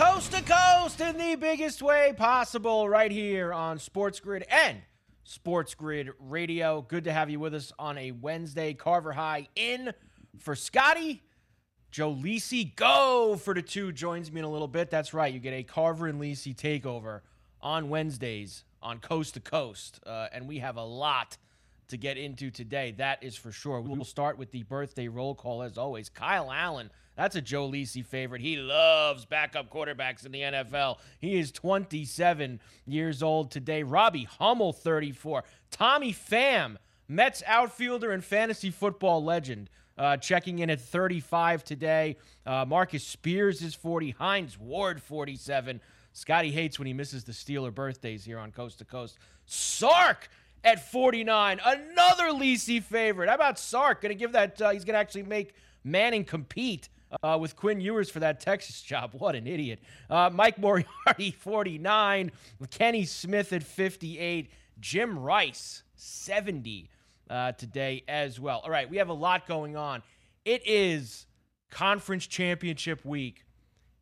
coast to coast in the biggest way possible right here on Sports Grid and Sports Grid Radio. Good to have you with us on a Wednesday. Carver High in for Scotty. Joe Lisi, go for the two, joins me in a little bit. That's right. You get a Carver and Lisi takeover on Wednesdays on Coast to Coast. Uh, and we have a lot to get into today. That is for sure. We will start with the birthday roll call as always. Kyle Allen, that's a Joe Lisi favorite. He loves backup quarterbacks in the NFL. He is 27 years old today. Robbie Hummel, 34. Tommy Pham, Mets outfielder and fantasy football legend. Uh, checking in at 35 today. Uh, Marcus Spears is 40. Hines Ward, 47. Scotty hates when he misses the Steeler birthdays here on Coast to Coast. Sark at 49. Another Lisi favorite. How about Sark? Going to give that, uh, he's going to actually make Manning compete uh, with Quinn Ewers for that Texas job. What an idiot. Uh, Mike Moriarty, 49. Kenny Smith at 58. Jim Rice, 70 uh, today as well. All right, we have a lot going on. It is conference championship week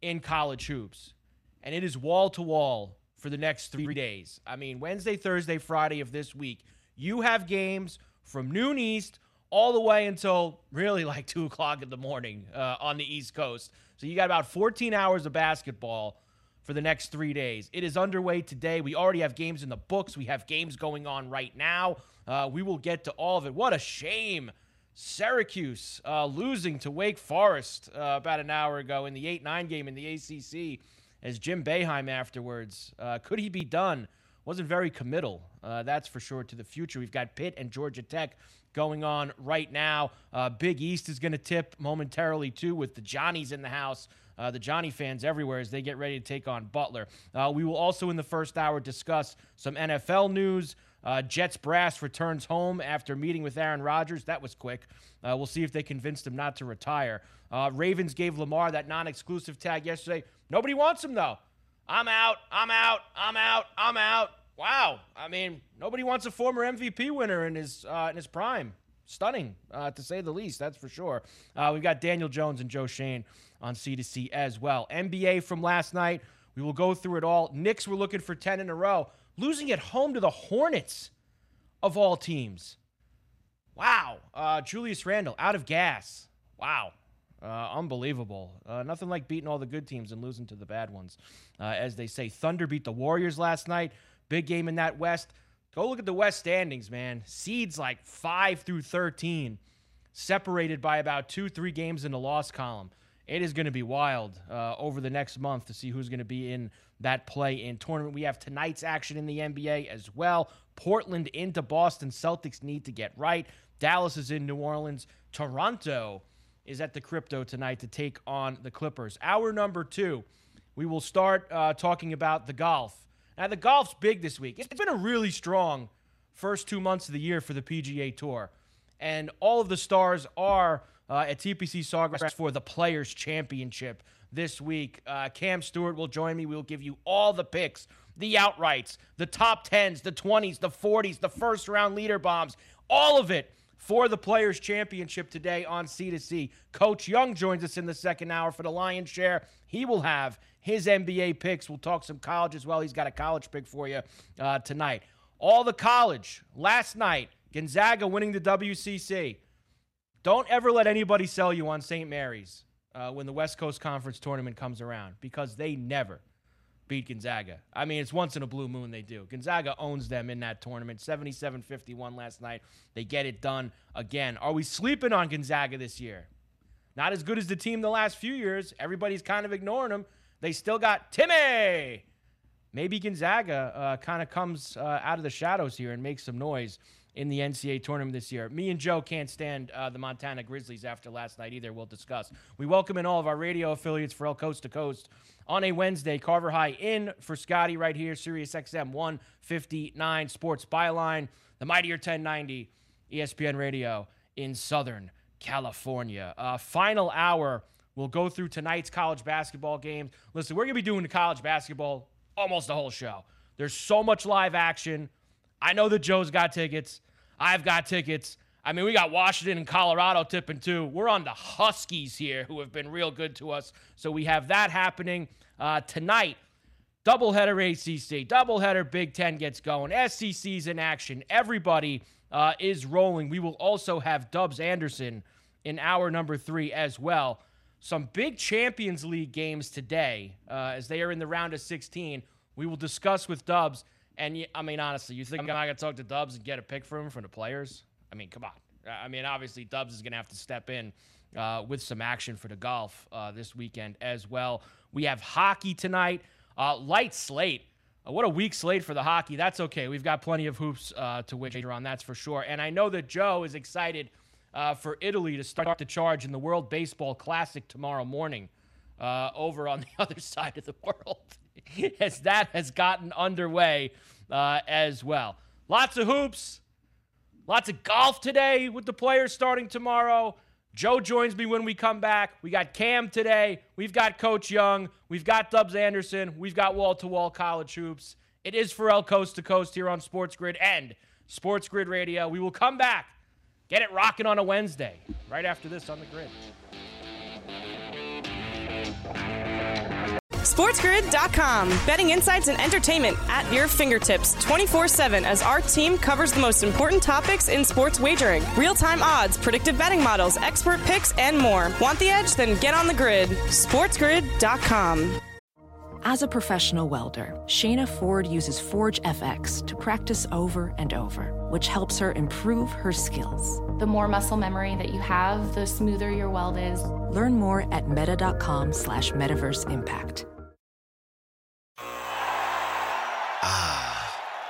in college hoops, and it is wall to wall for the next three days. I mean, Wednesday, Thursday, Friday of this week, you have games from noon East all the way until really like 2 o'clock in the morning uh, on the East Coast. So you got about 14 hours of basketball for the next three days. It is underway today. We already have games in the books, we have games going on right now. Uh, we will get to all of it. What a shame. Syracuse uh, losing to Wake Forest uh, about an hour ago in the 8 9 game in the ACC as Jim Boeheim afterwards. Uh, could he be done? Wasn't very committal, uh, that's for sure, to the future. We've got Pitt and Georgia Tech going on right now. Uh, Big East is going to tip momentarily, too, with the Johnnies in the house. Uh, the Johnny fans everywhere as they get ready to take on Butler. Uh, we will also, in the first hour, discuss some NFL news. Uh, Jets brass returns home after meeting with Aaron Rodgers. That was quick. Uh, we'll see if they convinced him not to retire. Uh, Ravens gave Lamar that non exclusive tag yesterday. Nobody wants him, though. I'm out. I'm out. I'm out. I'm out. Wow. I mean, nobody wants a former MVP winner in his, uh, in his prime. Stunning, uh, to say the least. That's for sure. Uh, we've got Daniel Jones and Joe Schoen on C2C as well. NBA from last night. We will go through it all. Knicks were looking for 10 in a row losing at home to the Hornets of all teams. Wow. Uh, Julius Randle out of gas. Wow. Uh, unbelievable. Uh, nothing like beating all the good teams and losing to the bad ones. Uh, as they say, Thunder beat the Warriors last night. Big game in that West. Go look at the West standings, man. Seeds like 5 through 13, separated by about two, three games in the loss column. It is going to be wild uh, over the next month to see who's going to be in that play in tournament. We have tonight's action in the NBA as well. Portland into Boston. Celtics need to get right. Dallas is in New Orleans. Toronto is at the crypto tonight to take on the Clippers. Hour number two, we will start uh, talking about the golf. Now, the golf's big this week. It's been a really strong first two months of the year for the PGA Tour. And all of the stars are uh, at TPC Sawgrass for the Players' Championship this week. Uh, Cam Stewart will join me. We'll give you all the picks, the outrights, the top 10s, the 20s, the 40s, the first round leader bombs, all of it for the Players' Championship today on C2C. Coach Young joins us in the second hour for the Lion's Share. He will have his NBA picks. We'll talk some college as well. He's got a college pick for you uh, tonight. All the college last night. Gonzaga winning the WCC. Don't ever let anybody sell you on St. Mary's uh, when the West Coast Conference tournament comes around because they never beat Gonzaga. I mean, it's once in a blue moon they do. Gonzaga owns them in that tournament. 77 51 last night. They get it done again. Are we sleeping on Gonzaga this year? Not as good as the team the last few years. Everybody's kind of ignoring them. They still got Timmy. Maybe Gonzaga uh, kind of comes uh, out of the shadows here and makes some noise in the NCAA tournament this year. Me and Joe can't stand uh, the Montana Grizzlies after last night either. We'll discuss. We welcome in all of our radio affiliates for El Coast to Coast on a Wednesday. Carver High in for Scotty right here, Sirius XM 159 Sports Byline, the Mightier 1090 ESPN Radio in Southern California. Uh, final hour. We'll go through tonight's college basketball games. Listen, we're going to be doing the college basketball almost the whole show. There's so much live action. I know that Joe's got tickets. I've got tickets. I mean, we got Washington and Colorado tipping too. We're on the Huskies here, who have been real good to us. So we have that happening uh, tonight. Doubleheader ACC, doubleheader Big Ten gets going. SEC's in action. Everybody uh, is rolling. We will also have Dubs Anderson in hour number three as well. Some big Champions League games today uh, as they are in the round of 16. We will discuss with Dubs. And I mean, honestly, you think I'm not going to talk to Dubs and get a pick from him from the players? I mean, come on. I mean, obviously, Dubs is going to have to step in uh, with some action for the golf uh, this weekend as well. We have hockey tonight. Uh, light slate. Uh, what a weak slate for the hockey. That's okay. We've got plenty of hoops uh, to wager on, that's for sure. And I know that Joe is excited uh, for Italy to start the charge in the World Baseball Classic tomorrow morning over on the other side of the world, as that has gotten underway uh, as well. Lots of hoops. Lots of golf today with the players starting tomorrow. Joe joins me when we come back. We got Cam today. We've got Coach Young. We've got Dubs Anderson. We've got wall to wall college hoops. It is Ferrall Coast to Coast here on Sports Grid and Sports Grid Radio. We will come back, get it rocking on a Wednesday, right after this on the grid. SportsGrid.com. Betting insights and entertainment at your fingertips 24 7 as our team covers the most important topics in sports wagering real time odds, predictive betting models, expert picks, and more. Want the edge? Then get on the grid. SportsGrid.com. As a professional welder, Shayna Ford uses Forge FX to practice over and over, which helps her improve her skills. The more muscle memory that you have, the smoother your weld is. Learn more at meta.com slash metaverse impact.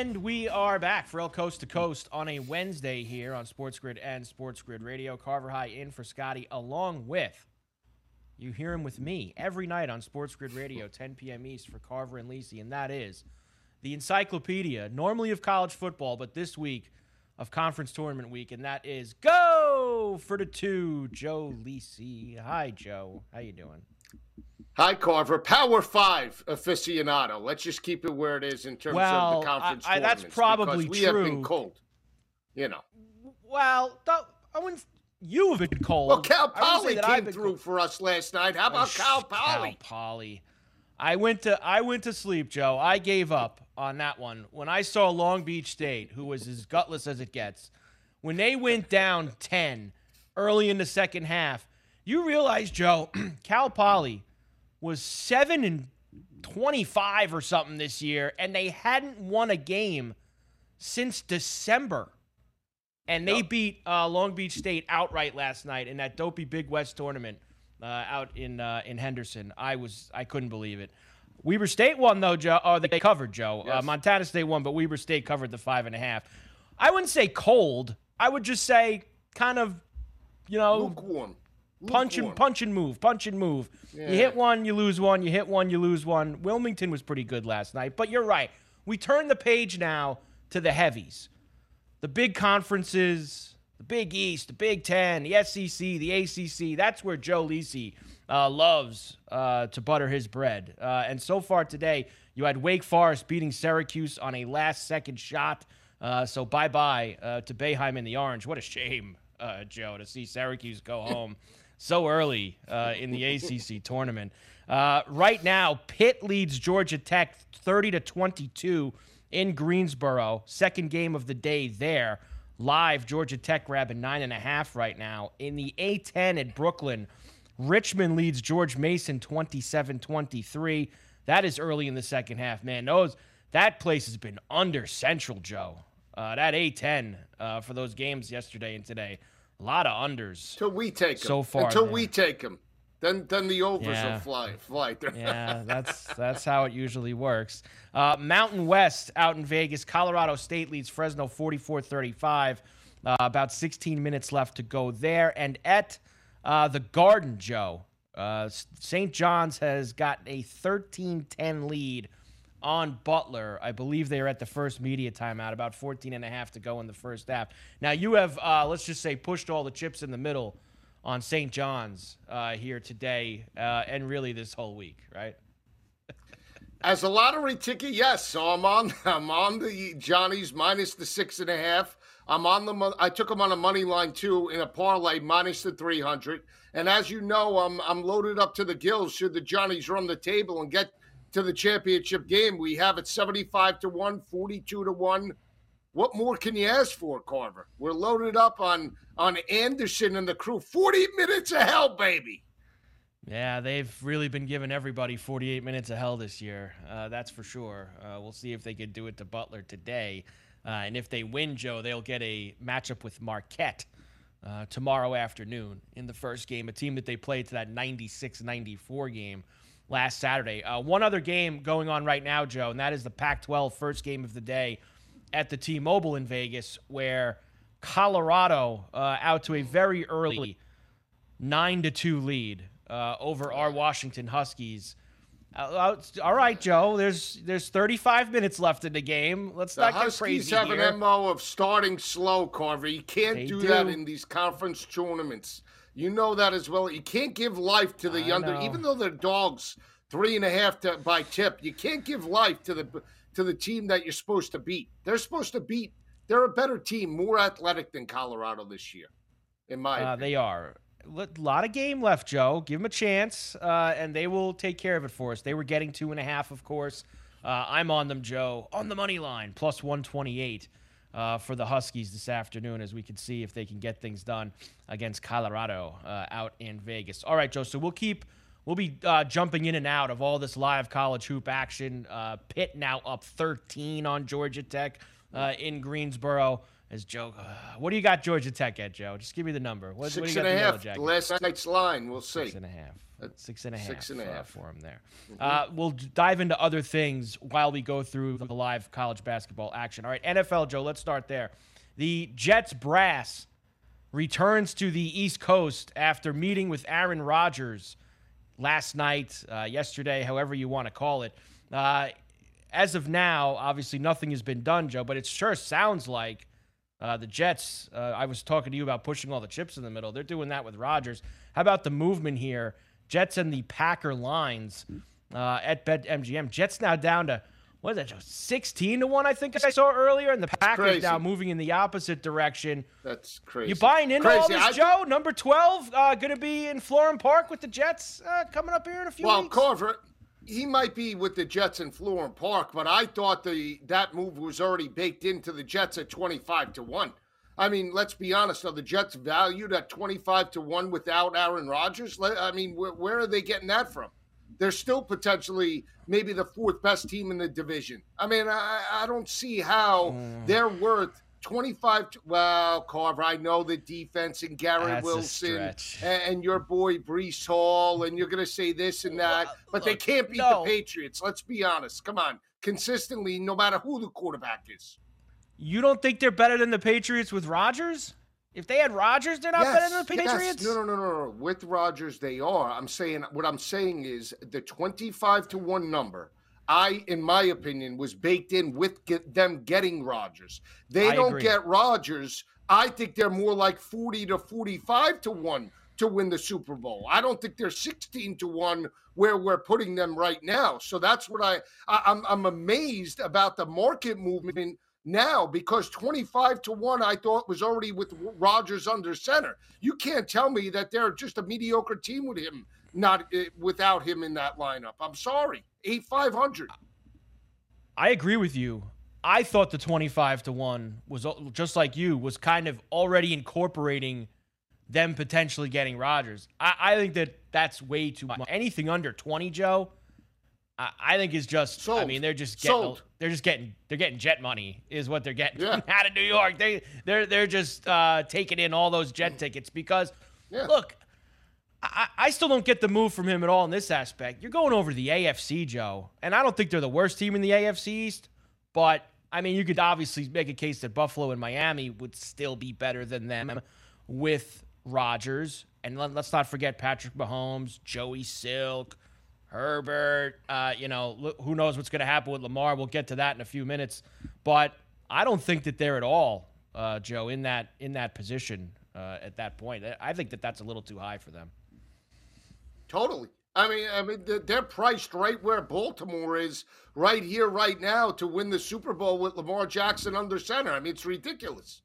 And we are back for El Coast to Coast on a Wednesday here on Sports Grid and Sports Grid Radio. Carver High in for Scotty, along with you hear him with me every night on Sports Grid Radio, 10 p.m. East for Carver and Lisi, and that is the encyclopedia, normally of college football, but this week of conference tournament week, and that is go for the two, Joe Lisi. Hi, Joe. How you doing? Hi, Carver. Power Five aficionado. Let's just keep it where it is in terms Well, of the conference I- I- that's probably because we have been cold. You know. Well, th- I wouldn't. You have been cold. Well, Cal Poly came through cold. for us last night. How about Oh, Cal Poly? Cal Poly. I went to I went to sleep, Joe. I gave up on that one when I saw Long Beach State, who was as gutless as it gets, when they went down ten early in the second half. You realize, Joe, Cal Poly was seven and twenty-five or something this year, and they hadn't won a game since December. and they beat uh, Long Beach State outright last night in that dopey Big West tournament uh, out in uh, in Henderson. I was I couldn't believe it. Weber State won though, Joe. Oh, they covered Joe. Uh, Yes. Montana State won, but Weber State covered the five and a half. I wouldn't say cold. I would just say kind of, you know, Lukewarm. Punch and punch and move, punch and move. You hit one, you lose one. You hit one, you lose one. Wilmington was pretty good last night, but you're right. We turn the page now to the heavies, the big conferences, the Big East, the Big Ten, the SEC, the ACC. That's where Joe Lisi uh, loves uh, to butter his bread. Uh, and so far today, you had Wake Forest beating Syracuse on a last-second shot. Uh, so bye bye uh, to Boeheim in the orange. What a shame, uh, Joe, to see Syracuse go home so early uh, in the ACC tournament. Uh, right now, Pitt leads Georgia Tech 30 to 22 in Greensboro. Second game of the day there. Live, Georgia Tech grabbing nine and a half right now. In the A10 at Brooklyn, Richmond leads George Mason 27 23. That is early in the second half, man. Those that place has been under Central, Joe. Uh, that A10 uh, for those games yesterday and today, a lot of unders. Until we take them. So far, Until man. we take them. Then, then the overs Yeah. will fly. fly. Yeah, that's that's how it usually works. Uh, Mountain West out in Vegas, Colorado State leads Fresno 44-35. Uh, about 16 minutes left to go there. And at uh, the Garden, Joe, uh, St. John's has got a 13-10 lead on Butler. I believe they are at the first media timeout, about 14 and a half to go in the first half. Now you have, uh, let's just say, pushed all the chips in the middle on St. John's uh, here today uh, and really this whole week, right? As a lottery ticket, yes. So I'm on. I'm on the Johnny's minus the six and a half. I'm on the. I took them on a money line too in a parlay minus the three hundred. And as you know, I'm I'm loaded up to the gills. Should the Johnnies run the table and get to the championship game, we have it 75 to one, 42 to one. What more can you ask for, Carver? We're loaded up on on Anderson and the crew. 40 minutes of hell, baby. Yeah, they've really been giving everybody 48 minutes of hell this year. Uh, that's for sure. Uh, we'll see if they can do it to Butler today. Uh, and if they win, Joe, they'll get a matchup with Marquette uh, tomorrow afternoon in the first game, a team that they played to that 96 94 game last Saturday. Uh, one other game going on right now, Joe, and that is the Pac 12 first game of the day at the T Mobile in Vegas, where Colorado uh, out to a very early nine to two lead uh, over our Washington Huskies. Uh, uh, all right, Joe. There's there's 35 minutes left in the game. Let's The not get Huskies crazy have here. an MO of starting slow, Carver. You can't They do, that in these conference tournaments. You know that as well. You can't give life to the I under, know. even though they're dogs three and a half to, by tip. You can't give life to the to the team that you're supposed to beat. They're supposed to beat. They're a better team, more athletic than Colorado this year, in my Uh, opinion. they are. A lot of game left, Joe. Give them a chance, uh, and they will take care of it for us. They were getting two and a half, of course. Uh, I'm on them, Joe, on the money line, plus 128 uh, for the Huskies this afternoon, as we can see if they can get things done against Colorado uh, out in Vegas. All right, Joe. So we'll keep. We'll be uh, jumping in and out of all this live college hoop action. Uh, Pitt now up 13 on Georgia Tech uh, in Greensboro. As Joe, uh, what do you got Georgia Tech at, Joe? Just give me the number. What, what Six you and got a half. Last night's line. We'll see. Six and a half. Six and a half. six and a uh, half. for him there. Uh, we'll dive into other things while we go through the live college basketball action. All right, NFL, Joe. Let's start there. The Jets brass returns to the East Coast after meeting with Aaron Rodgers last night, uh, yesterday, however you want to call it. Uh, as of now, obviously nothing has been done, Joe, but it sure sounds like uh, the Jets. Uh, I was talking to you about pushing all the chips in the middle. They're doing that with Rodgers. How about the movement here? Jets and the Packer lines uh, at Bet MGM. Jets now down to what is that? Joe? Sixteen to one, I think I saw earlier, and the Packers crazy. now moving in the opposite direction. That's crazy. You buying into all this, I- Joe? Number twelve, uh, going to be in Florham Park with the Jets uh, coming up here in a few weeks. Well, weeks. Carver, he might be with the Jets in Florham Park, but I thought the that move was already baked into the Jets at twenty-five to one. I mean, let's be honest. Are the Jets valued at twenty-five to one without Aaron Rodgers? I mean, where, where are they getting that from? They're still potentially maybe the fourth best team in the division. I mean, I, I don't see how Mm. they're worth 25. Well, Carver, I know the defense and Garrett That's Wilson and, your boy Breece Hall, and you're going to say this and that, Well, but they can't beat no. the Patriots. Let's be honest. Come on. Consistently, no matter who the quarterback is. You don't think they're better than the Patriots with Rodgers? If they had Rodgers, they're not better than the yes. Patriots. No, no, no, no, no. With Rodgers, they are. I'm saying what I'm saying is the 25 to one number. I, in my opinion, was baked in with get them getting Rodgers. They I don't agree. get Rodgers. I think they're more like 40 to 45 to one to win the Super Bowl. I don't think they're 16 to one where we're putting them right now. So that's what I, I I'm I'm amazed about the market movement now because 25 to 1 I thought was already with Rodgers under center. You can't tell me that they're just a mediocre team with him not uh, without him in that lineup. I'm sorry. 8 500. I agree with you. I thought the 25 to 1 was just like you, was kind of already incorporating them potentially getting Rodgers. I, I think that that's way too much. Anything under 20, Joe, I, I think is just. I mean, they're just getting. Sold. They're just getting. They're getting jet money, is what they're getting Yeah. out of New York. They they're they're just uh, taking in all those jet tickets because, Yeah. look, I, I still don't get the move from him at all in this aspect. You're going over the AFC, Joe, and I don't think they're the worst team in the AFC East, but I mean, you could obviously make a case that Buffalo and Miami would still be better than them with Rodgers. And let, us not forget Patrick Mahomes, Joey Silk, Herbert. Uh, you know, who knows what's going to happen with Lamar? We'll get to that in a few minutes. But I don't think that they're at all, uh, Joe, in that in that position uh, at that point. I think that that's a little too high for them. Totally. I mean, I mean, they're- priced right where Baltimore is right here, right now, to win the Super Bowl with Lamar Jackson under center. I mean, it's ridiculous.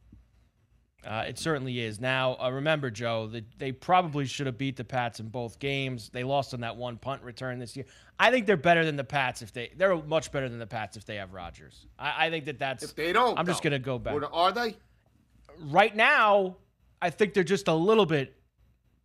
Uh, it certainly is. Now, uh, remember, Joe, that they probably should have beat the Pats in both games. They lost on that one punt return this year. I think they're better than the Pats if they. They're much better than the Pats if they have Rodgers. I, I think that that's. If they don't, I'm just gonna go back. Are they? right now, I think they're just a little bit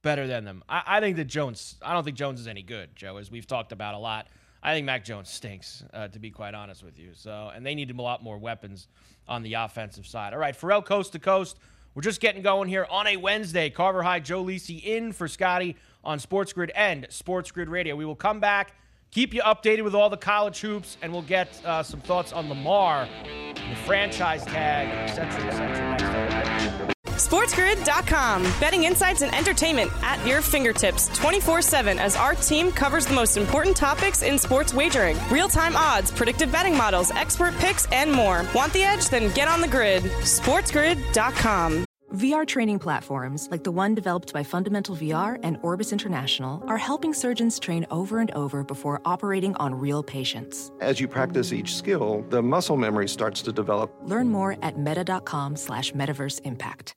better than them. I, I think that Jones. I don't think Jones is any good, Joe, as we've talked about a lot. I think Mac Jones stinks, uh, to be quite honest with you. So, and they need a lot more weapons on the offensive side. All right, Ferrall coast to coast. We're just getting going here on a Wednesday. Carver High, Joe Lisi in for Scotty on Sports Grid and Sports Grid Radio. We will come back, keep you updated with all the college hoops, and we'll get uh, some thoughts on Lamar, the franchise tag, etc., etc. next up. SportsGrid.com. Betting insights and entertainment at your fingertips 24 7 as our team covers the most important topics in sports wagering real time odds, predictive betting models, expert picks, and more. Want the edge? Then get on the grid. SportsGrid.com. VR training platforms, like the one developed by Fundamental VR and Orbis International, are helping surgeons train over and over before operating on real patients. As you practice each skill, the muscle memory starts to develop. Learn more at meta.com slash metaverse impact.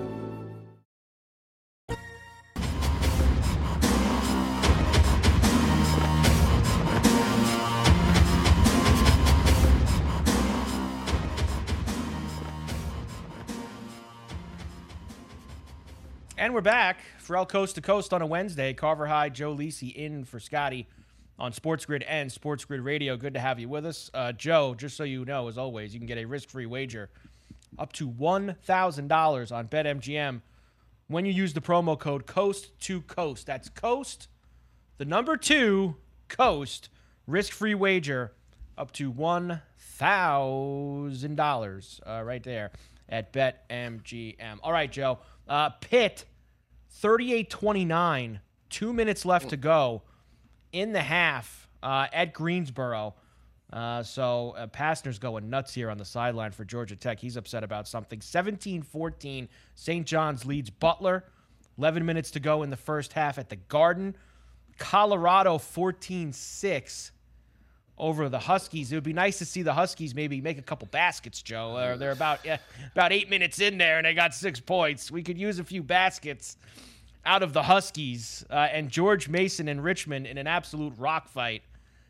And we're back. for Ferrall Coast to Coast on a Wednesday. Carver High, Joe Lisi in for Scotty on Sports Grid and Sports Grid Radio. Good to have you with us. Uh, Joe, just so you know, as always, you can get a risk free wager up to $1,000 on BetMGM when you use the promo code Coast to Coast. That's Coast, the number two, Coast, risk free wager up to $1,000 uh, right there at BetMGM. All right, Joe. Uh, Pitt, 38 29, two minutes left to go in the half uh, at Greensboro. Uh, so uh, going nuts here on the sideline for Georgia Tech. He's upset about something. 17 14, St. John's leads Butler. 11 minutes to go in the first half at the Garden. Colorado 14 6 over the Huskies. It would be nice to see the Huskies maybe make a couple baskets, Joe. Uh, they're about yeah, about eight minutes in there and they got six points. We could use a few baskets out of the Huskies uh, and George Mason and Richmond in an absolute rock fight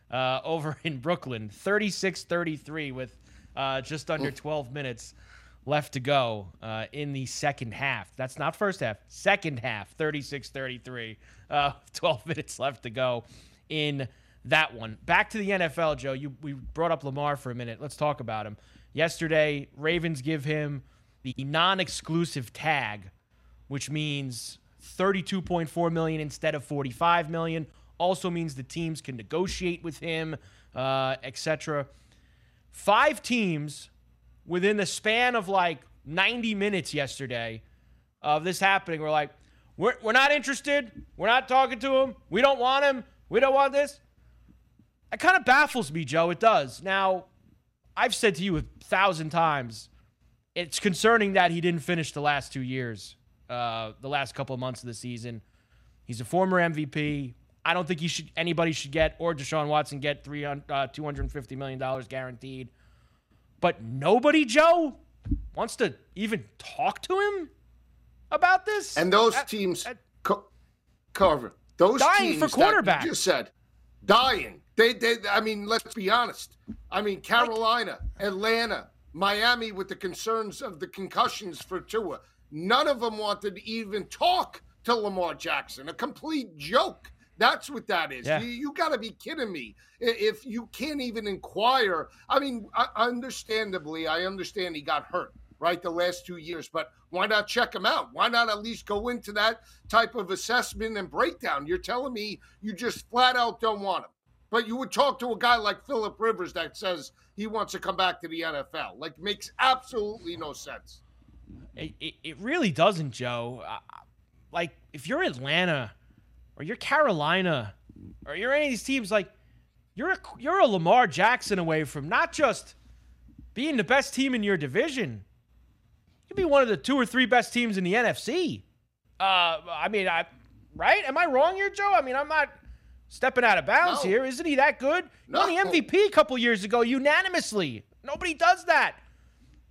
uh, over in Brooklyn, 36-33 with uh, just under 12 minutes left to go uh, in the second half. That's not first half, second half, 36-33. Uh, 12 minutes left to go in that one. Back to the NFL, Joe. You we brought up Lamar for a minute. Let's talk about him. Yesterday, Ravens give him the non-exclusive tag, which means 32.4 million instead of 45 million. Also means the teams can negotiate with him, uh, etc. Five teams within the span of like 90 minutes yesterday of this happening were like, we're, we're not interested. We're not talking to him. We don't want him. We don't want this. It kind of baffles me, Joe. It does. Now, I've said to you a thousand times, it's concerning that he didn't finish the last two years, uh, the last couple of months of the season. He's a former MVP. I don't think he should anybody should get or Deshaun Watson get three uh, two hundred and fifty million dollars guaranteed. But nobody, Joe, wants to even talk to him about this. And those at, teams, at, Carver, those dying teams for quarterback. you just said dying. They, they, I mean, let's be honest. I mean, Carolina, Atlanta, Miami, with the concerns of the concussions for Tua, none of them wanted to even talk to Lamar Jackson. A complete joke. That's what that is. Yeah. You, you got to be kidding me. If you can't even inquire, I mean, understandably, I understand he got hurt, right, the last two years, but why not check him out? Why not at least go into that type of assessment and breakdown? You're telling me you just flat out don't want him. But you would talk to a guy like Philip Rivers that says he wants to come back to the NFL. Like, makes absolutely no sense. It, it, it really doesn't, Joe. Uh, like, if you're Atlanta or you're Carolina or you're any of these teams, like, you're a, you're a Lamar Jackson away from not just being the best team in your division. You'd be one of the two or three best teams in the NFC. Uh, I mean, I right? Am I wrong here, Joe? I mean, I'm not stepping out of bounds no. here. Isn't he that good? No. He won the MVP a couple years ago unanimously. Nobody does that.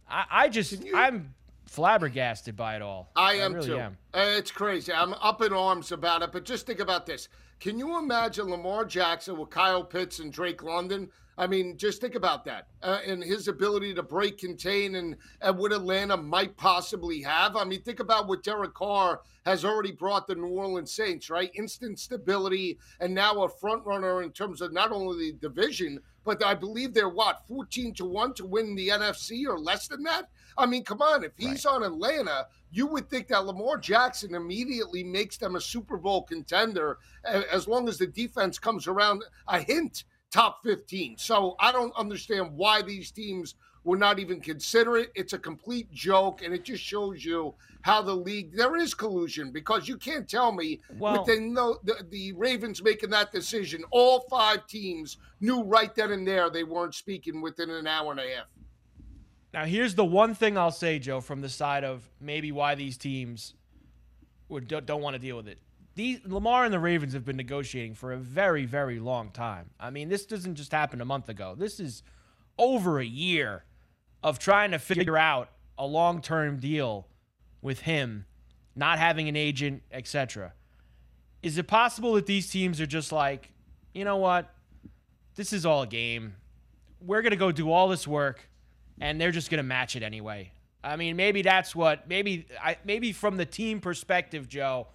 I, I just, you, I'm flabbergasted by it all. I am really too. Am. Uh, it's crazy. I'm up in arms about it. But just think about this. Can you imagine Lamar Jackson with Kyle Pitts and Drake London? I mean, just think about that uh, and his ability to break, contain, and, and what Atlanta might possibly have. I mean, think about what Derek Carr has already brought the New Orleans Saints, right? Instant stability, and now a front runner in terms of not only the division, but I believe they're what, 14 to 1 to win the NFC or less than that? I mean, come on. If he's right. on Atlanta, you would think that Lamar Jackson immediately makes them a Super Bowl contender as long as the defense comes around a hint top 15. So I don't understand why these teams would not even consider it. It's a complete joke, and it just shows you how the league there is collusion because you can't tell me well, within the, the, the Ravens making that decision, all five teams knew right then and there they weren't speaking within an hour and a half. Now, here's the one thing I'll say, Joe, from the side of maybe why these teams would don't, don't want to deal with it these Lamar and the Ravens have been negotiating for a very, very long time. I mean, this doesn't just happen a month ago. This is over a year of trying to figure out a long-term deal with him, not having an agent, etc. Is it possible that these teams are just like, you know what? This is all a game. We're going to go do all this work and they're just going to match it anyway. I mean, maybe that's what maybe I maybe from the team perspective, Joe,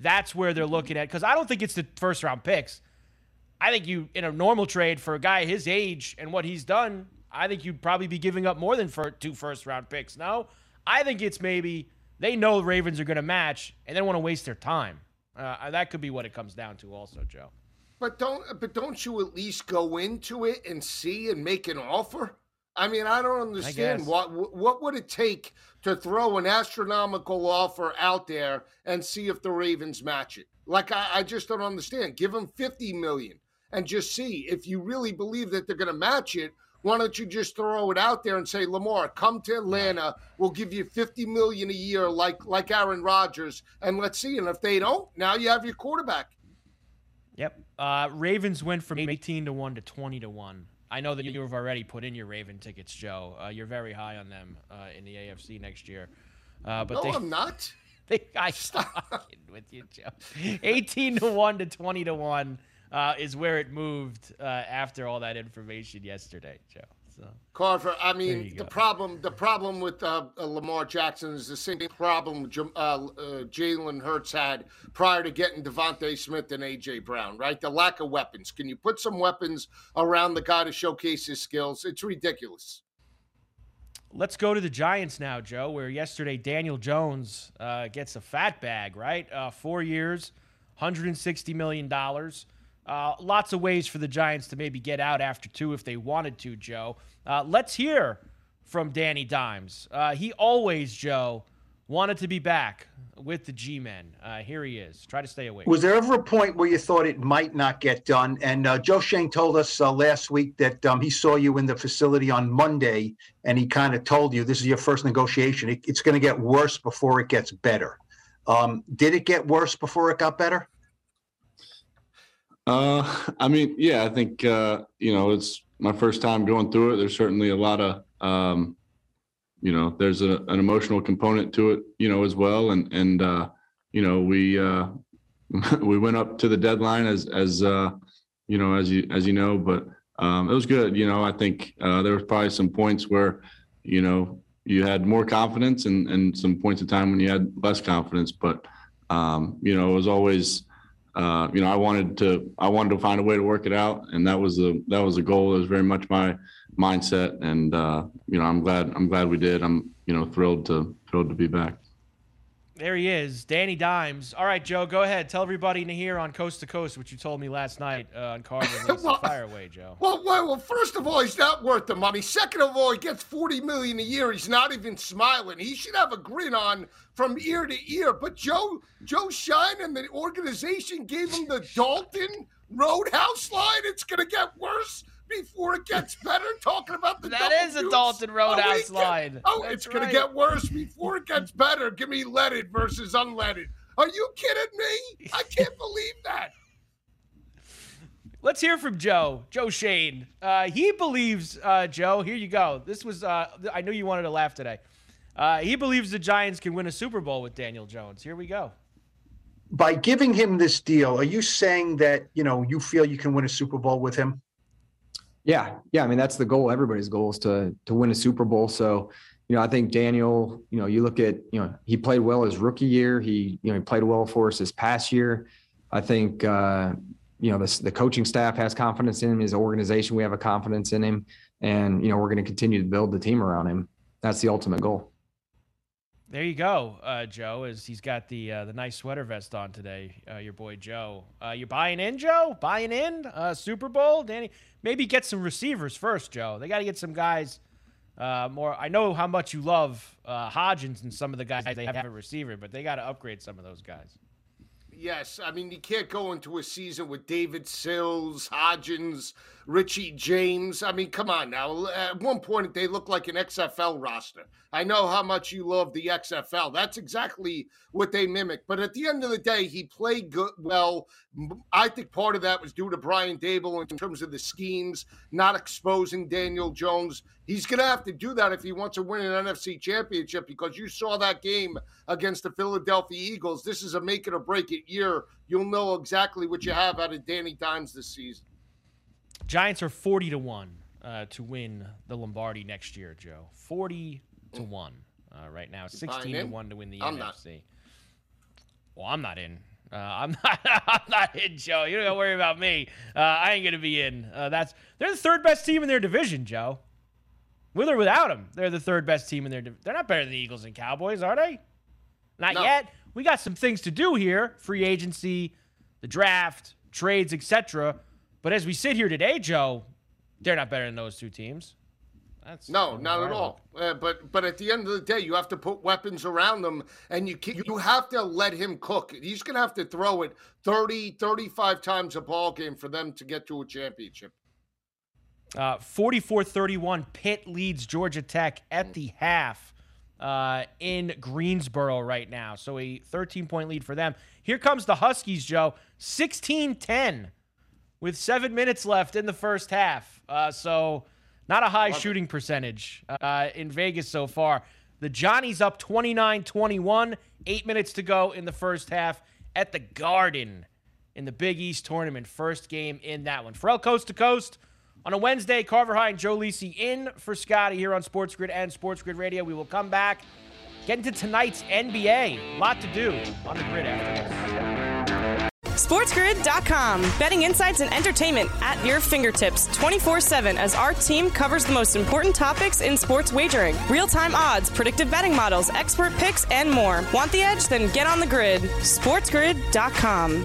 that's where they're looking at because I don't think it's the first round picks. I think you in a normal trade for a guy his age and what he's done, I think you'd probably be giving up more than for two first round picks. No, I think it's maybe they know the Ravens are going to match and they don't want to waste their time. Uh, that could be what it comes down to, also, Joe. But don't but don't you at least go into it and see and make an offer? I mean, I don't understand I what what would it take to throw an astronomical offer out there and see if the Ravens match it. Like I, I just don't understand. Give them fifty million and just see if you really believe that they're going to match it. Why don't you just throw it out there and say, Lamar, come to Atlanta. We'll give you 50 million a year, like like Aaron Rodgers, and let's see. And if they don't, now you have your quarterback. Yep. Uh, Ravens went from 18 to one to 20 to one. I know that you have already put in your Raven tickets, Joe. Uh, you're very high on them uh, in the AFC next year. Uh, but no, they, I'm not. They, I stop with you, Joe. 18 to one to 20 to one uh, is where it moved uh, after all that information yesterday, Joe. So Carver, I mean, the problem the problem with uh, uh, Lamar Jackson is the same problem uh, uh, Jalen Hurts had prior to getting DeVonta Smith and AJ Brown, right? The lack of weapons. Can you put some weapons around the guy to showcase his skills? It's ridiculous. Let's go to the Giants now, Joe, where yesterday Daniel Jones uh, gets a fat bag, right? Uh, four years, $160 million. Uh, lots of ways for the Giants to maybe get out after two if they wanted to, Joe. Uh, let's hear from Danny Dimes. Uh, he always, Joe, wanted to be back with the G Men. Uh, here he is. Try to stay away. Was there ever a point where you thought it might not get done? And uh, Joe Schoen told us uh, last week that um, he saw you in the facility on Monday and he kind of told you this is your first negotiation. It, it's going to get worse before it gets better. Um, did it get worse before it got better? Uh, I mean, yeah, I think uh, you know it's my first time going through it. There's certainly a lot of um, you know, there's a, an emotional component to it, you know, as well. And and uh, you know, we uh, we went up to the deadline as as uh, you know, as you as you know, but um, it was good. You know, I think uh, there was probably some points where, you know, you had more confidence and and some points of time when you had less confidence. But um, you know, it was always uh, you know, I wanted to I wanted to find a way to work it out, and that was the that was the goal. It was very much my mindset, and uh, you know, I'm glad I'm glad we did. I'm you know thrilled to thrilled to be back. There he is, Danny Dimes. All right, Joe, go ahead. Tell everybody to hear on Coast to Coast what you told me last night uh, on Carver. well, Fire away, Joe. Well, well, well, first of all, he's not worth the money. Second of all, he gets forty million a year. He's not even smiling. He should have a grin on from ear to ear. But Joe, Joe Schoen and the organization gave him the Dalton Roadhouse line. It's going to get worse before it gets better. Talking about the that is a Dalton Roadhouse oh, line. Oh, That's it's going to get worse before it gets better. Give me leaded versus unleaded. Are you kidding me? I can't believe that. Let's hear from Joe. Joe Schoen. Uh, he believes, uh, Joe. Here you go. This was. Uh, I knew you wanted to laugh today. Uh, he believes the Giants can win a Super Bowl with Daniel Jones. Here we go. By giving him this deal, are you saying that you know you feel you can win a Super Bowl with him? Yeah, yeah. I mean, that's the goal. Everybody's goal is to to win a Super Bowl. So, you know, I think Daniel. You know, you look at you know he played well his rookie year. He you know he played well for us this past year. I think uh, you know the the coaching staff has confidence in him. His organization, we have a confidence in him, and you know we're going to continue to build the team around him. That's the ultimate goal. There you go, uh, Joe. As he's got the uh, the nice sweater vest on today, uh, your boy Joe. Uh, you're buying in, Joe? Buying in? Uh, Super Bowl, Danny? Maybe get some receivers first, Joe. They got to get some guys uh, more. I know how much you love Hodgins and some of the guys they have a receiver, but they got to upgrade some of those guys. Yes, I mean you can't go into a season with David Sills, Hodgins, Richie James. I mean, come on now. At one point, they look like an XFL roster. I know how much you love the XFL. That's exactly what they mimic. But at the end of the day, he played good, well. I think part of that was due to Brian Daboll in terms of the schemes, not exposing Daniel Jones. He's going to have to do that if he wants to win an NFC championship because you saw that game against the Philadelphia Eagles. This is a make it or break it year. You'll know exactly what you have out of Danny Dimes this season. Giants are 40 to 1 uh, to win the Lombardi next year, Joe. 40 to 1 uh, right now. 16 to 1 to win the I'm NFC. Not. Well, I'm not in. Uh, I'm not. I'm not in, Joe. You don't got to worry about me. Uh, I ain't gonna be in. Uh, that's they're the third best team in their division, Joe. With or without them, they're the third best team in their. They're not better than the Eagles and Cowboys, are they? Not no. yet. We got some things to do here: free agency, the draft, trades, etc. But as we sit here today, Joe, they're not better than those two teams. That's no, not at all. Uh, but but at the end of the day, you have to put weapons around them, and you can, you have to let him cook. He's going to have to throw it 30, 35 times a ball game for them to get to a championship. Uh, 44-31, Pitt leads Georgia Tech at the half uh, in Greensboro right now. So a 13-point lead for them. Here comes the Huskies, Joe. 16-10 with seven minutes left in the first half. Uh, so not a high Love shooting it. percentage uh, in Vegas so far. The Johnnies up 29 21, eight minutes to go in the first half at the Garden in the Big East tournament. First game in that one. Ferrall Coast to Coast on a Wednesday. Carver High and Joe Lisi in for Scotty here on Sports Grid and Sports Grid Radio. We will come back, get into tonight's NBA. A lot to do on the grid after this. SportsGrid.com. Betting insights and entertainment at your fingertips 24 7 as our team covers the most important topics in sports wagering real time odds, predictive betting models, expert picks, and more. Want the edge? Then get on the grid. SportsGrid.com.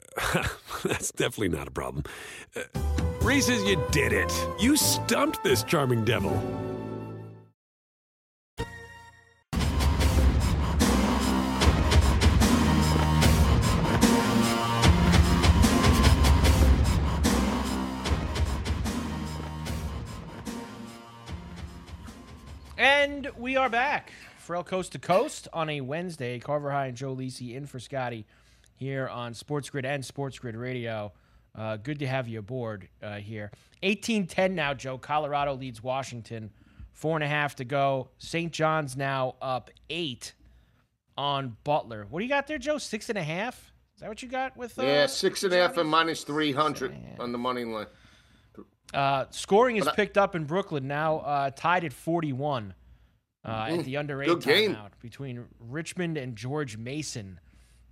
That's definitely not a problem. Uh, Reese's, you did it. You stumped this charming devil. And we are back. Ferrall Coast to Coast on a Wednesday. Carver High and Joe Lisi in for Scotty here on Sports Grid and Sports Grid Radio. Uh, good to have you aboard uh, here. 18-10 now, Joe. Colorado leads Washington. Four and a half to go. St. John's now up eight on Butler. What do you got there, Joe? Six and a half? Is that what you got with? Uh, yeah, six and a half and minus 300 on the money line. Uh, scoring is picked up in Brooklyn now, uh, tied at 41 uh, mm, at the under eight timeout between Richmond and George Mason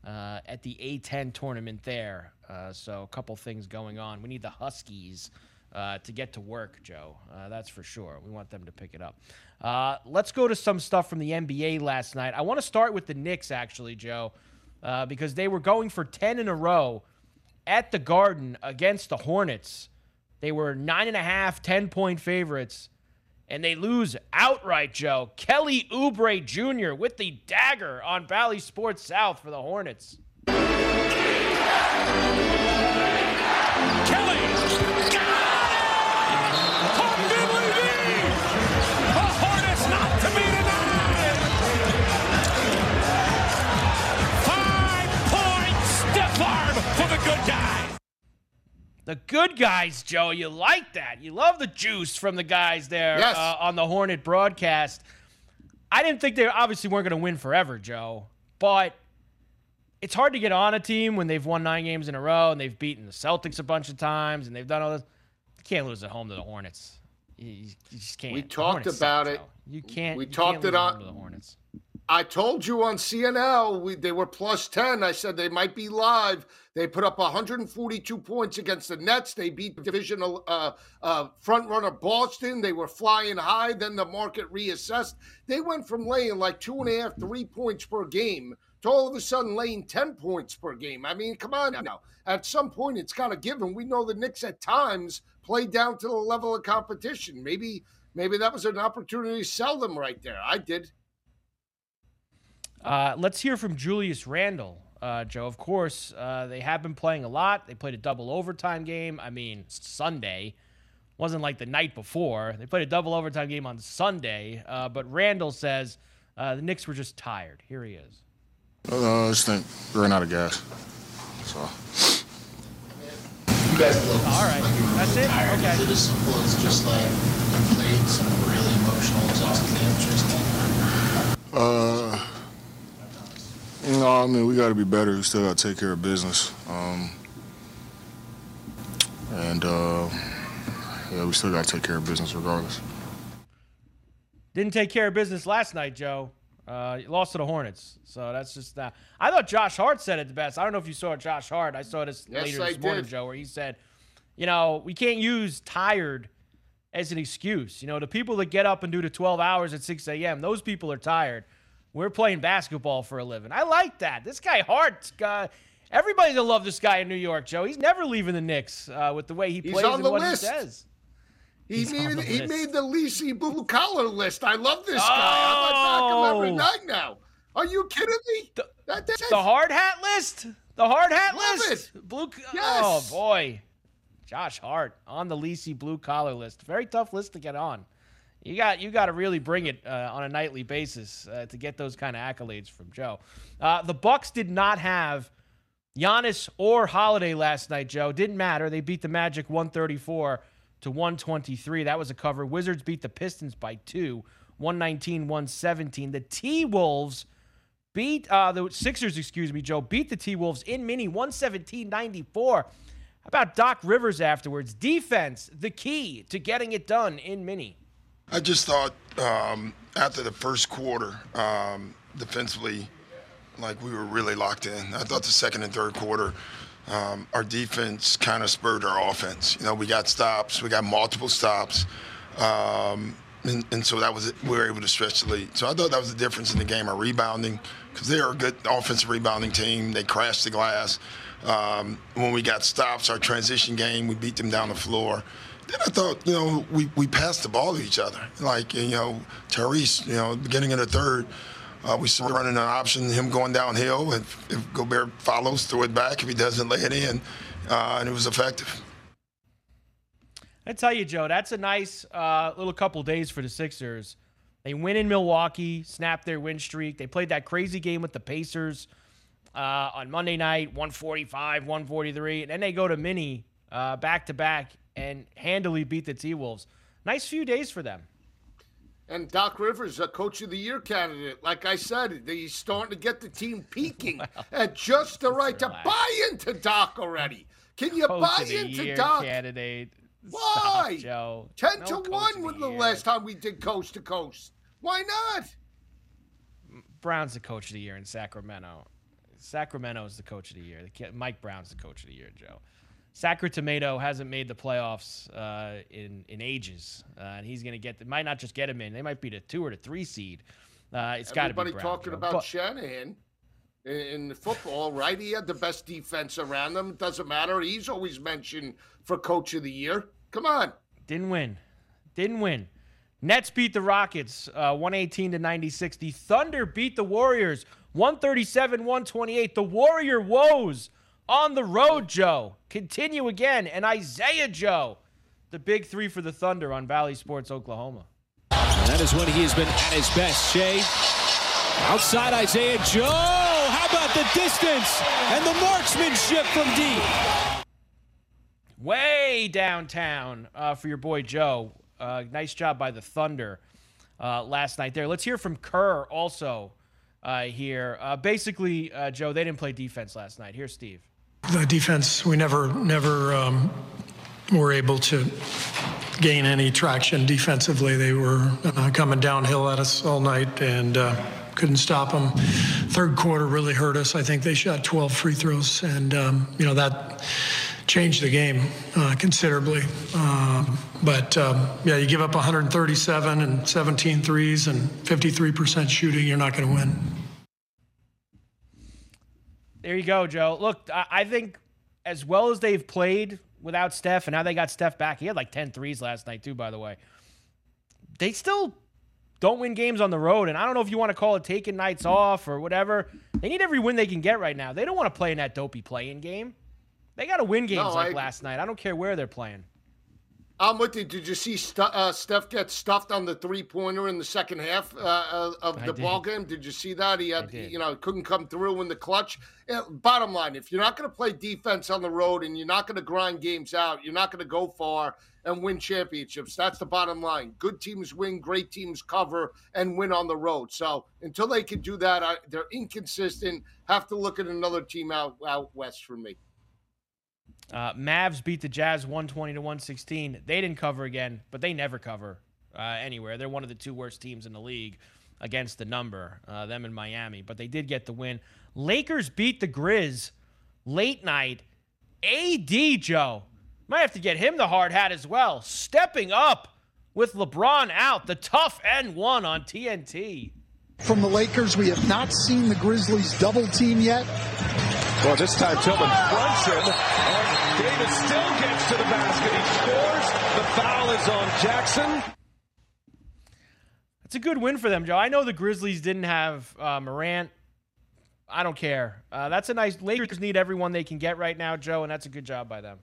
uh, at the A10 tournament there. Uh, so a couple things going on. We need the Huskies uh, to get to work, Joe. Uh, that's for sure. We want them to pick it up. Uh, let's go to some stuff from the NBA last night. I want to start with the Knicks, actually, Joe, uh, because they were going for 10 in a row at the Garden against the Hornets. They were nine and a half, 10 point favorites and they lose outright, Joe. Kelly Oubre Jr. with the dagger on Bally Sports South for the Hornets. The good guys, Joe. You like that. You love the juice from the guys there yes. uh, on the Hornet broadcast. I didn't think they obviously weren't going to win forever, Joe, but it's hard to get on a team when they've won nine games in a row and they've beaten the Celtics a bunch of times and they've done all this. You can't lose at home to the Hornets. You, you just can't. We talked about suck, it. Joe. You can't. We you talked can't it on the Hornets. I told you on CNL we, they were plus 10. I said they might be live. They put up 142 points against the Nets. They beat the divisional uh, uh, front runner Boston. They were flying high. Then the market reassessed. They went from laying like two and a half, three points per game to all of a sudden laying 10 points per game. I mean, come on now. At some point, it's got to give. And we know the Knicks at times play down to the level of competition. Maybe, maybe that was an opportunity to sell them right there. I did. Uh, let's hear from Julius Randle, uh, Joe. Of course, uh, they have been playing a lot. They played a double overtime game. I mean, Sunday wasn't like the night before. They played a double overtime game on Sunday. Uh, but Randle says uh, the Knicks were just tired. Here he is. Uh, I just think we ran out of gas. So. You guys look All right. like you're That's it? tired. Okay. Is it as simple as just like you played some really emotional, exhausting games recently? Uh, no, I mean we got to be better. We still got to take care of business. Um, and uh, yeah, we still got to take care of business regardless. Didn't take care of business last night, Joe. Uh, you lost to the Hornets, so that's just that. I thought Josh Hart said it the best. I don't know if you saw Josh Hart. I saw this Yes, later I this morning, did. Joe, where he said, you know, we can't use tired as an excuse. You know, the people that get up and do the 12 hours at 6 a.m., those people are tired. We're playing basketball for a living. I like that. This guy Hart, guy, everybody's gonna love this guy in New York, Joe. He's never leaving the Knicks uh, with the way he He's plays on and the what list. he says. He He's on made the he list. made the Lisi blue collar list. I love this guy. I'm attacking him every Oh. night now. Are you kidding me? That- that's The hard hat list? The hard hat Love list? Blue Yes. Oh boy. Josh Hart on the Lisi blue collar list. Very tough list to get on. You got you got to really bring it uh, on a nightly basis uh, to get those kind of accolades from Joe. Uh, the Bucks did not have Giannis or Holiday last night, Joe. Didn't matter. They beat the Magic 134 to 123. That was a cover. Wizards beat the Pistons by two, 119 117. The T Wolves beat uh, the Sixers, excuse me, Joe, beat the T Wolves in mini 117 94. How about Doc Rivers afterwards? Defense, the key to getting it done in mini. I just thought um, after the first quarter, um, defensively, like we were really locked in. I thought the second and third quarter, um, our defense kind of spurred our offense. You know, we got stops, we got multiple stops, um, and, and so that was it. We were able to stretch the lead. So I thought that was the difference in the game. Our rebounding, because they are a good offensive rebounding team. They crashed the glass. Um, when we got stops, our transition game, we beat them down the floor. Then I thought, you know, we, we passed the ball to each other. Like, you know, Tyrese, you know, beginning of the third, uh, we started running an option, him going downhill. And if Gobert follows, throw it back. If he doesn't, lay it in. Uh, and it was effective. I tell you, Joe, that's a nice uh, little couple days for the Sixers. They win in Milwaukee, snap their win streak. They played that crazy game with the Pacers uh, on Monday night, 145, 143. And then they go to mini uh, back to back and handily beat the T Wolves. Nice few days for them. And Doc Rivers, a coach of the year candidate. Like I said, he's starting to get the team peaking at just the right to buy into Doc already. Can you Coach buy of the into year Doc? candidate. Why? Stop, Joe. Ten No to one was the the last time we did coast to coast. Why not? Brown's the coach of the year in Sacramento. Sacramento is the coach of the year. Mike Brown's the coach of the year, Joe. Sacramento hasn't made the playoffs uh, in in ages, uh, and he's going to get. The, might not just get him in. They might be the two or the three seed. Uh, it's got to be Everybody Brown, talking Joe. about But- Shanahan in, in football, right? He had the best defense around him. It doesn't matter. He's always mentioned for coach of the year. Come on. Didn't win. Didn't win. Nets beat the Rockets uh, 118 to 96. The Thunder beat the Warriors 137 128. The Warrior woes on the road, Joe. Continue again. And Isaiah Joe, the big three for the Thunder on Bally Sports Oklahoma. And that is when he has been at his best. Shai outside Isaiah Joe. How about the distance and the marksmanship from deep? Way downtown uh, for your boy Joe. Uh, nice job by the Thunder uh, last night there. Let's hear from Kerr also uh, here. Uh, basically, uh, Joe, they didn't play defense last night. Here's Steve. The defense we never never um, were able to gain any traction defensively. They were uh, coming downhill at us all night and uh, couldn't stop them third quarter really hurt us. I think they shot 12 free throws and um, you know that changed the game uh, considerably. Um, but um, yeah you give up 137 and 17 threes and 53% shooting you're not going to win There you go, Joe. Look, I, think as well as they've played without Steph, and now they got Steph back. He had like 10 threes last night, too, by the way. They still don't win games on the road. And I don't know if you want to call it taking nights off or whatever. They need every win they can get right now. They don't want to play in that dopey play-in game. They got to win games No, like I- last night. I don't care where they're playing. I'm with you. Did you see St- uh, Steph get stuffed on the three pointer in the second half uh, of the ball game? Did you see that? He had, you know, couldn't come through in the clutch. Yeah, bottom line, if you're not going to play defense on the road and you're not going to grind games out, you're not going to go far and win championships. That's the bottom line. Good teams win, great teams cover and win on the road. So until they can do that, I, they're inconsistent. Have to look at another team out out west for me. Uh, Mavs beat the Jazz 120 to 116. They didn't cover again, but they never cover uh, anywhere. They're one of the two worst teams in the league against the number, uh, them in Miami, but they did get the win. Lakers beat the Grizz late night. AD Joe might have to get him the hard hat as well. Stepping up with LeBron out, the tough N1 on TNT. From the Lakers, we have not seen the Grizzlies double team yet. Well, this time Tillman fronts him, and Davis still gets to the basket. He scores. The foul is on Jackson. It's a good win for them, Joe. I know the Grizzlies didn't have uh, Morant. I don't care. Uh, that's a nice. Lakers need everyone they can get right now, Joe, and that's a good job by them.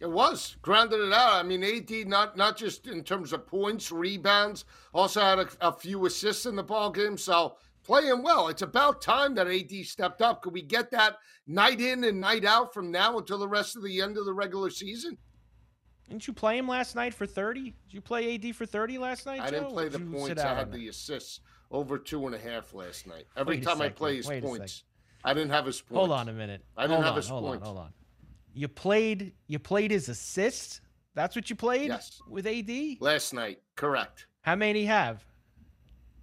It was grounded it out. I mean, AD not not just in terms of points, rebounds, also had a, a few assists in the ball game. So playing well. It's about time that AD stepped up. Could we get that night in and night out from now until the rest of the end of the regular season? Didn't you play him last night for 30? Did you play AD for 30 last night? I Joe? didn't play the points. I had the assists over two and a half last night. Every Wait time I play his Wait a points, I didn't have his points. Hold on a minute. I didn't hold have on, his hold points. On, hold on. You played. You played his assist. That's what you played. Yes. With AD last night. Correct. How many have?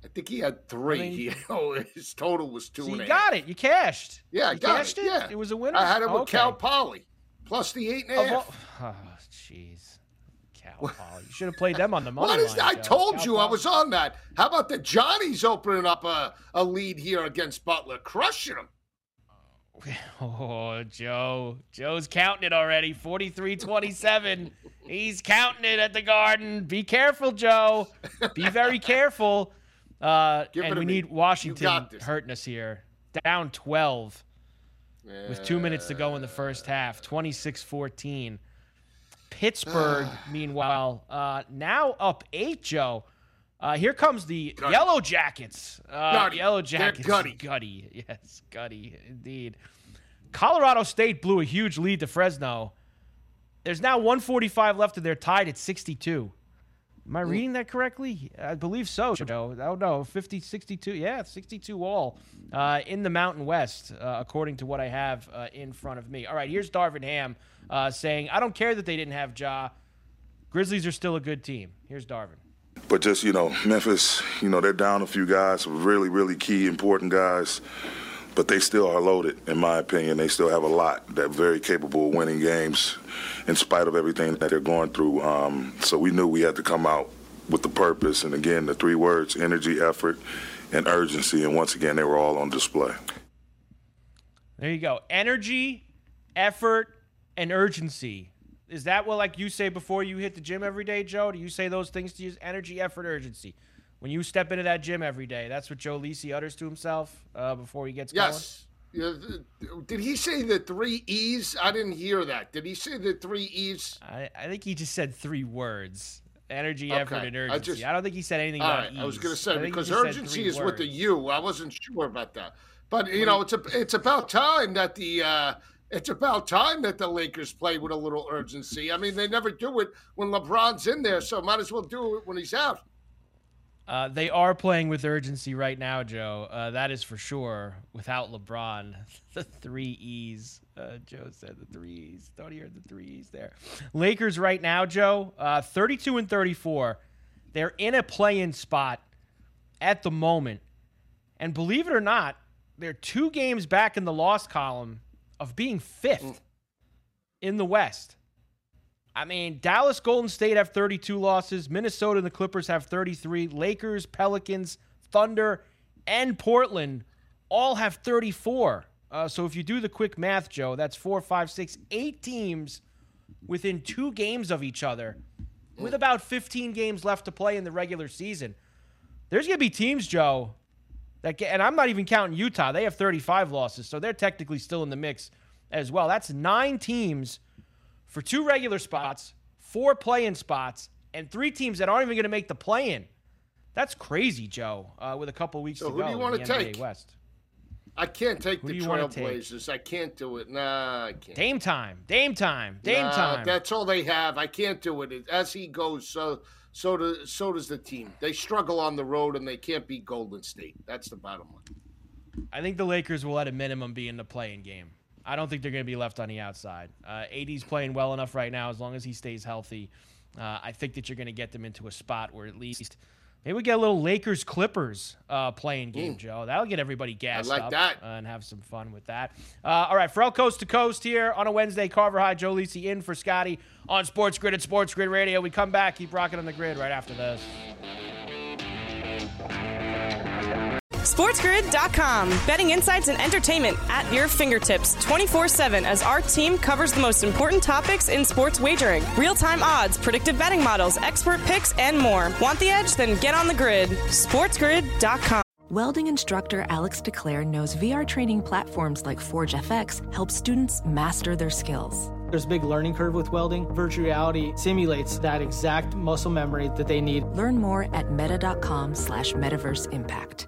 I think he had three. I mean- He- oh, his total was two So you got half. it. You cashed. Yeah, I you got cashed it. it. Yeah, It was a winner. I had it with okay. Cal Poly plus the eight and a half. all- Oh, jeez. Cal Poly. You should have played them on the money What is line? I told Cal you I was on that. How about the Johnnies opening up a, a lead here against Butler, crushing them? Oh, Joe. Joe's counting it already. 43-27. He's counting it at the Garden. Be careful, Joe. Be very careful. Uh, Give and we need Washington hurting us here. Down 12 with two minutes to go in the first half. 26-14. Pittsburgh, meanwhile, uh, now up eight, Joe. Uh, here comes the Yellow Jackets. Uh, Gutty. Yellow They're Jackets. gutty. Gutty. Yes, gutty, indeed. Colorado State blew a huge lead to Fresno. There's now 145 left, and they're tied at 62. Am I reading that correctly? I believe so, Joe. Oh, no, 50, 62. Yeah, 62 all uh, in the Mountain West, uh, according to what I have uh, in front of me. All right, here's Darvin Ham uh, saying, I don't care that they didn't have Ja. Grizzlies are still a good team. Here's Darvin. But just, you know, Memphis, you know, they're down a few guys, really, really key, important guys. But they still are loaded, in my opinion. They still have a lot. They're very capable of winning games in spite of everything that they're going through. Um, so we knew we had to come out with the purpose. And again, the three words energy, effort, and urgency. And once again, they were all on display. There you go. Energy, effort, and urgency. Is that what like you say before you hit the gym every day, Joe? Do you say those things to use? Energy, effort, urgency. When you step into that gym every day, that's what Joe Lisi utters to himself uh, before he gets Yes. Yeah, th- did he say the three E's? I didn't hear that. Did he say the three E's? I, I think he just said three words: energy, Okay, effort, and I urgency. I, just- don't think he said anything about right, I was going to say I because urgency is with the words. U. I wasn't sure about that, but you know, it's a it's about time that the uh, it's about time that the Lakers play with a little urgency. I mean, they never do it when LeBron's in there, so might as well do it when he's out. Uh, they are playing with urgency right now, Joe. Uh, that is for sure. Without LeBron, the three E's. Uh, Joe said the three E's. Thought he heard the three E's there. Lakers right now, Joe, uh, 32 and 34. They're in a play-in spot at the moment, and believe it or not, they're two games back in the loss column of being fifth in the West. I mean, Dallas, Golden State have 32 losses. Minnesota and the Clippers have 33. Lakers, Pelicans, Thunder, and Portland all have 34. Uh, so if you do the quick math, Joe, that's four, five, six, eight teams within two games of each other with about 15 games left to play in the regular season. There's going to be teams, Joe, that get, and I'm not even counting Utah. They have 35 losses, so they're technically still in the mix as well. That's nine teams for two regular spots, four play-in spots and three teams that aren't even going to make the play-in. That's crazy, Joe. Uh, with a couple weeks So to who go Who do you wanna take? NBA West. I can't take Who the do you wanna take? Trailblazers. I can't do it. Nah, I can't. Dame time, Dame time, Dame Nah, time. That's all they have. I can't do it. As he goes, so so do, so does the team. They struggle on the road and they can't beat Golden State. That's the bottom line. I think the Lakers will at a minimum be in the play-in game. I don't think they're going to be left on the outside. Uh, AD's playing well enough right now as long as he stays healthy. Uh, I think that you're going to get them into a spot where at least maybe we get a little Lakers Clippers uh, play-in game, Mm. Joe. That'll get everybody gassed like up that. uh, and have some fun with that. Uh, all right, Ferrall Coast to Coast here on a Wednesday. Carver High, Joe Lisi in for Scotty on Sports Grid at Sports Grid Radio. We come back, keep rocking on the grid right after this. SportsGrid.com. Betting insights and entertainment at your fingertips 24 7 as our team covers the most important topics in sports wagering real time odds, predictive betting models, expert picks, and more. Want the edge? Then get on the grid. SportsGrid.com. Welding instructor Alex DeClaire knows VR training platforms like ForgeFX help students master their skills. There's a big learning curve with welding. Virtual reality simulates that exact muscle memory that they need. Learn more at meta.com slash metaverse impact.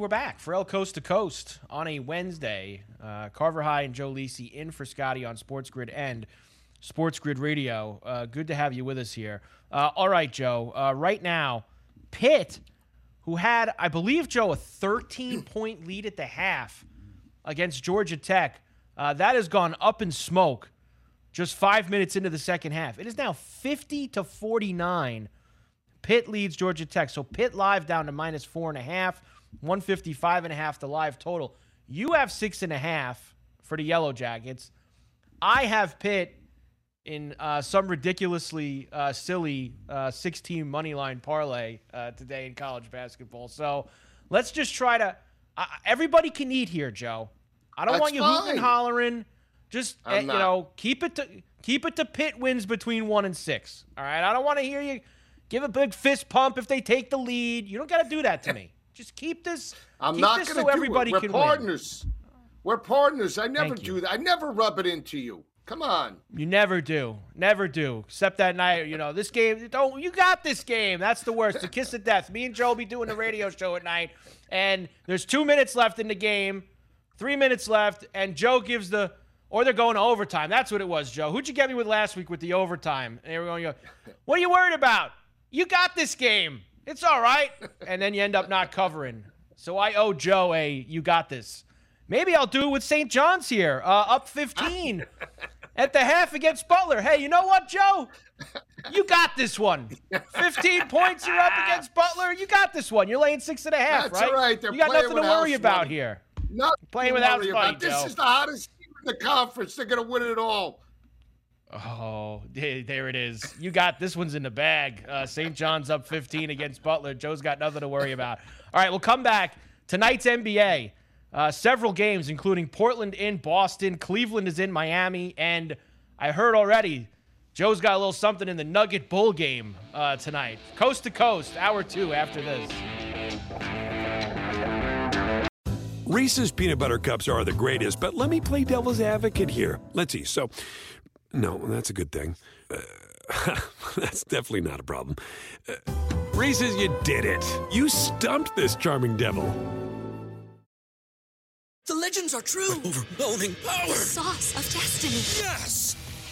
we're back. Ferrall Coast to Coast on a Wednesday. Uh, Carver High and Joe Lisi in for Scotty on Sports Grid and Sports Grid Radio. Uh, good to have you with us here. Uh, all right, Joe. Uh, right now, Pitt, who had, I believe, Joe, a 13 point lead at the half against Georgia Tech, uh, that has gone up in smoke just five minutes into the second half. It is now 50 to 49. Pitt leads Georgia Tech. So Pitt live down to minus four and a half, 155 and a half the live total. You have six and a half for the Yellow Jackets. I have Pitt in uh, some ridiculously uh, silly uh, 16 money line parlay uh, today in college basketball. So let's just try to. Uh, everybody can eat here, Joe. I don't That's want you hooting and hollering. Just uh, you not. know, keep it to keep it to Pitt wins between one and six. All right. I don't want to hear you give a big fist pump if they take the lead. You don't got to do that to me. Just keep this. I'm keep not this going so to do everybody it. We're can win. partners. We're partners. I never Thank you. do that. I never rub it into you. Come on. You never do. Never do. Except that night, you know, this game, don't, you got this game. That's the worst. The kiss of death. Me and Joe be doing the radio show at night, and there's two minutes left in the game, three minutes left, and Joe gives the, or they're going to overtime. That's what it was, Joe. Who'd you get me with last week with the overtime? And they were going, you go, what are you worried about? You got this game. It's all right. And then you end up not covering. So I owe Joe a, you got this. Maybe I'll do it with St. John's here, uh, up 15 at the half against Butler. Hey, you know what, Joe? You got this one. 15 points, you're up against Butler. You got this one. You're laying six and a half, That's right? right. They're you got nothing to worry about money. here. Nothing Playing to with money, about. This is the hottest team in the conference. They're going to win it all. Oh, there it is. You got this one's in the bag. Uh, St. John's up 15 against Butler. Joe's got nothing to worry about. All right, we'll come back. Tonight's NBA. Uh, several games, including Portland in Boston, Cleveland is in Miami, and I heard already Joe's got a little something in the Nugget Bowl game uh, tonight. Coast to coast, hour two after this. Reese's peanut butter cups are the greatest, but let me play devil's advocate here. Let's see. So, no, that's a good thing. Uh, that's definitely not a problem. Uh, Reese's, you did it. You stumped this charming devil. The legends are true. Overwhelming power! The sauce of destiny. Yes!